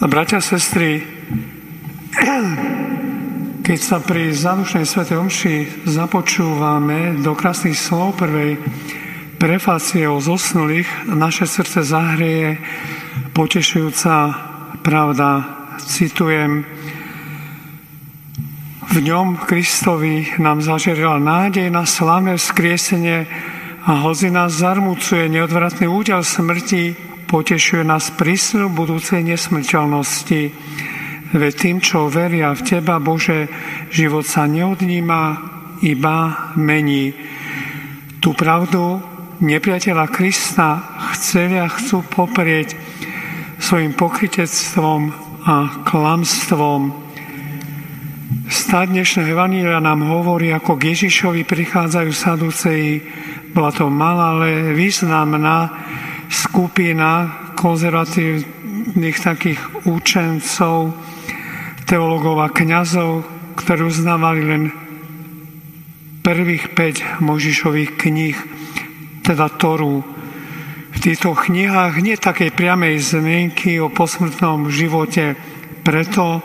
Bratia, sestry, keď sa pri zádušnej svete omši započúvame do krásnych slov prvej prefácie o zosnulých, naše srdce zahreje potešujúca pravda. Citujem, v ňom Kristovi nám zažerila nádej na slavné vzkriesenie a hozi nás zarmucuje neodvratný údel smrti potešuje nás prísľu budúcej nesmrteľnosti. Veď tým, čo veria v Teba, Bože, život sa neodníma, iba mení. Tú pravdu nepriateľa Krista chceli a chcú poprieť svojim pokrytectvom a klamstvom. Stá dnešného Evanília nám hovorí, ako k Ježišovi prichádzajú saduceji. Bola to malá, ale významná skupina konzervatívnych takých učencov, teologov a kňazov, ktorí uznávali len prvých 5 Možišových kníh, teda Toru. V týchto knihách nie takej priamej zmienky o posmrtnom živote, preto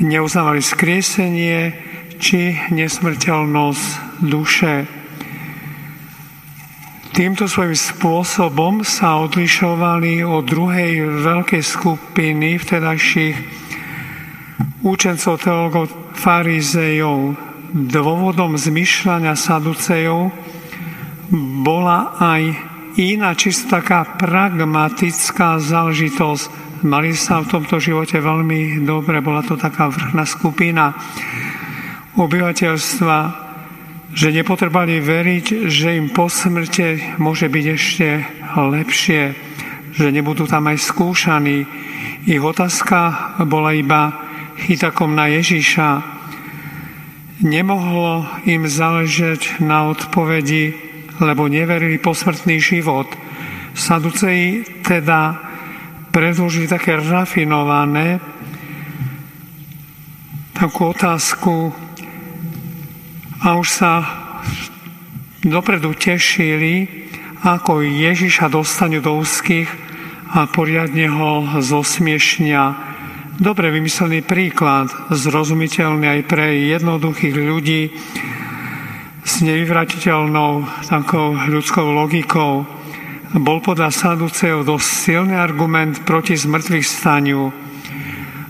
neuznávali skriesenie či nesmrteľnosť duše. Týmto svojím spôsobom sa odlišovali od druhej veľkej skupiny vtedajších učencov teologov farizejov. Dôvodom zmyšľania saducejov bola aj iná, čisto taká pragmatická záležitosť. Mali sa v tomto živote veľmi dobre, bola to taká vrchná skupina obyvateľstva že nepotrebali veriť, že im po smrte môže byť ešte lepšie, že nebudú tam aj skúšaní. Ich otázka bola iba chytakom na Ježíša. Nemohlo im záležať na odpovedi, lebo neverili posmrtný život. Saduceji teda predložili také rafinované takú otázku, a už sa dopredu tešili, ako Ježiša dostanú do úzkých a poriadne ho zosmiešnia. Dobre vymyslený príklad, zrozumiteľný aj pre jednoduchých ľudí s nevyvratiteľnou takou ľudskou logikou. Bol podľa Saduceov dosť silný argument proti zmrtvých staniu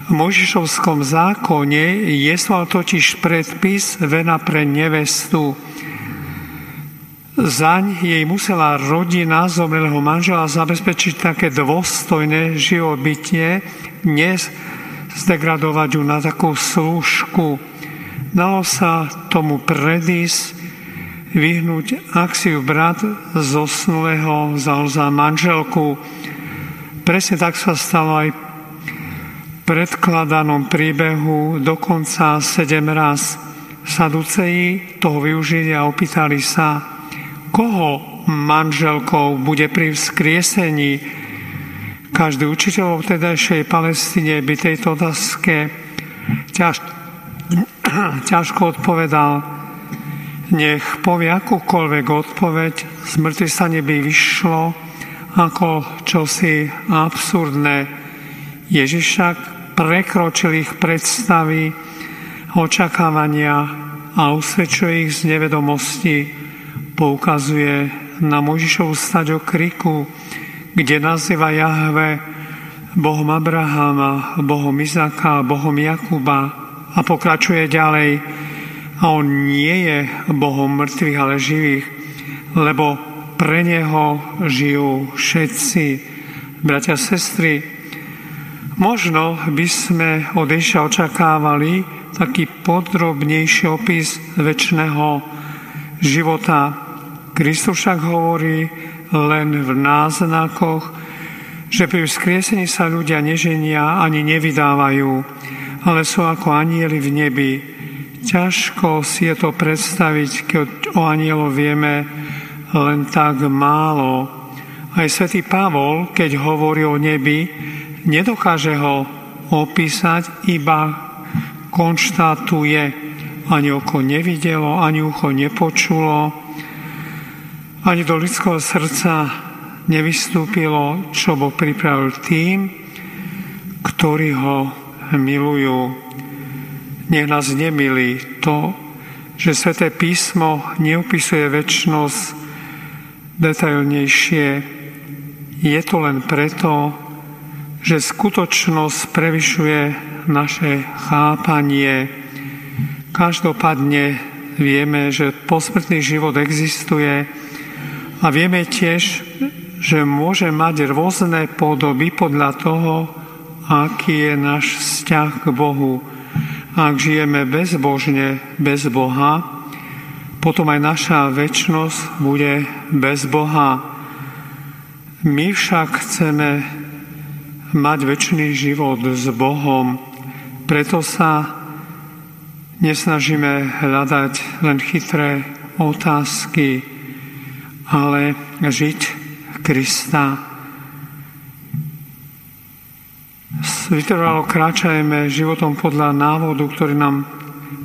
Možišovskom zákone jesval totiž predpis vena pre nevestu. Zaň jej musela rodina zomrelého manžela zabezpečiť také dôstojné živobytie, dnes zdegradovať ju na takú slúžku. Dalo sa tomu predísť, vyhnúť, ak si ju brat zosnulého za manželku. Presne tak sa stalo aj predkladanom príbehu dokonca sedem raz. Saduceji toho využili a opýtali sa, koho manželkou bude pri vzkriesení. Každý učiteľ v tedajšej Palestíne by tejto otázke ťaž, ťažko odpovedal. Nech povie akúkoľvek odpoveď, smrti sa neby vyšlo ako čosi absurdné. Ježiš však prekročil ich predstavy, očakávania a usvedčuje ich z nevedomosti, poukazuje na Možišovu stať o kriku, kde nazýva Jahve Bohom Abraháma, Bohom Izaka, Bohom Jakuba a pokračuje ďalej. A on nie je Bohom mŕtvych, ale živých, lebo pre Neho žijú všetci. Bratia, sestry, Možno by sme od Ježiša očakávali taký podrobnejší opis väčšného života. Kristus však hovorí len v náznakoch, že pri vzkriesení sa ľudia neženia ani nevydávajú, ale sú ako anieli v nebi. Ťažko si je to predstaviť, keď o anielo vieme len tak málo. Aj svätý Pavol, keď hovorí o nebi, nedokáže ho opísať, iba konštatuje. Ani oko nevidelo, ani ucho nepočulo, ani do ľudského srdca nevystúpilo, čo Boh pripravil tým, ktorí ho milujú. Nech nás nemilí to, že Sveté písmo neopisuje väčšnosť detailnejšie. Je to len preto, že skutočnosť prevyšuje naše chápanie. Každopádne vieme, že posmrtný život existuje a vieme tiež, že môže mať rôzne podoby podľa toho, aký je náš vzťah k Bohu. Ak žijeme bezbožne, bez Boha, potom aj naša väčšnosť bude bez Boha. My však chceme mať väčší život s Bohom, preto sa nesnažíme hľadať len chytré otázky, ale žiť Krista. Vytrvalo kráčajme životom podľa návodu, ktorý nám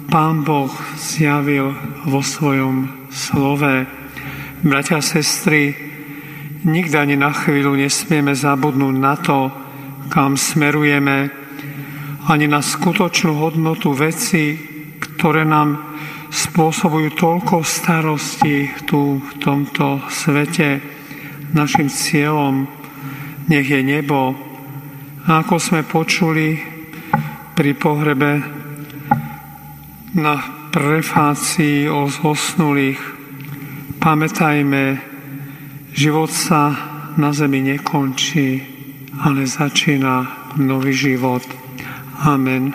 Pán Boh zjavil vo svojom slove. Bratia a sestry, nikdy ani na chvíľu nesmieme zabudnúť na to, kam smerujeme, ani na skutočnú hodnotu veci, ktoré nám spôsobujú toľko starostí tu v tomto svete. Našim cieľom nech je nebo. A ako sme počuli pri pohrebe na prefácii o zosnulých, pamätajme, život sa na zemi nekončí, ale začína nový život. Amen.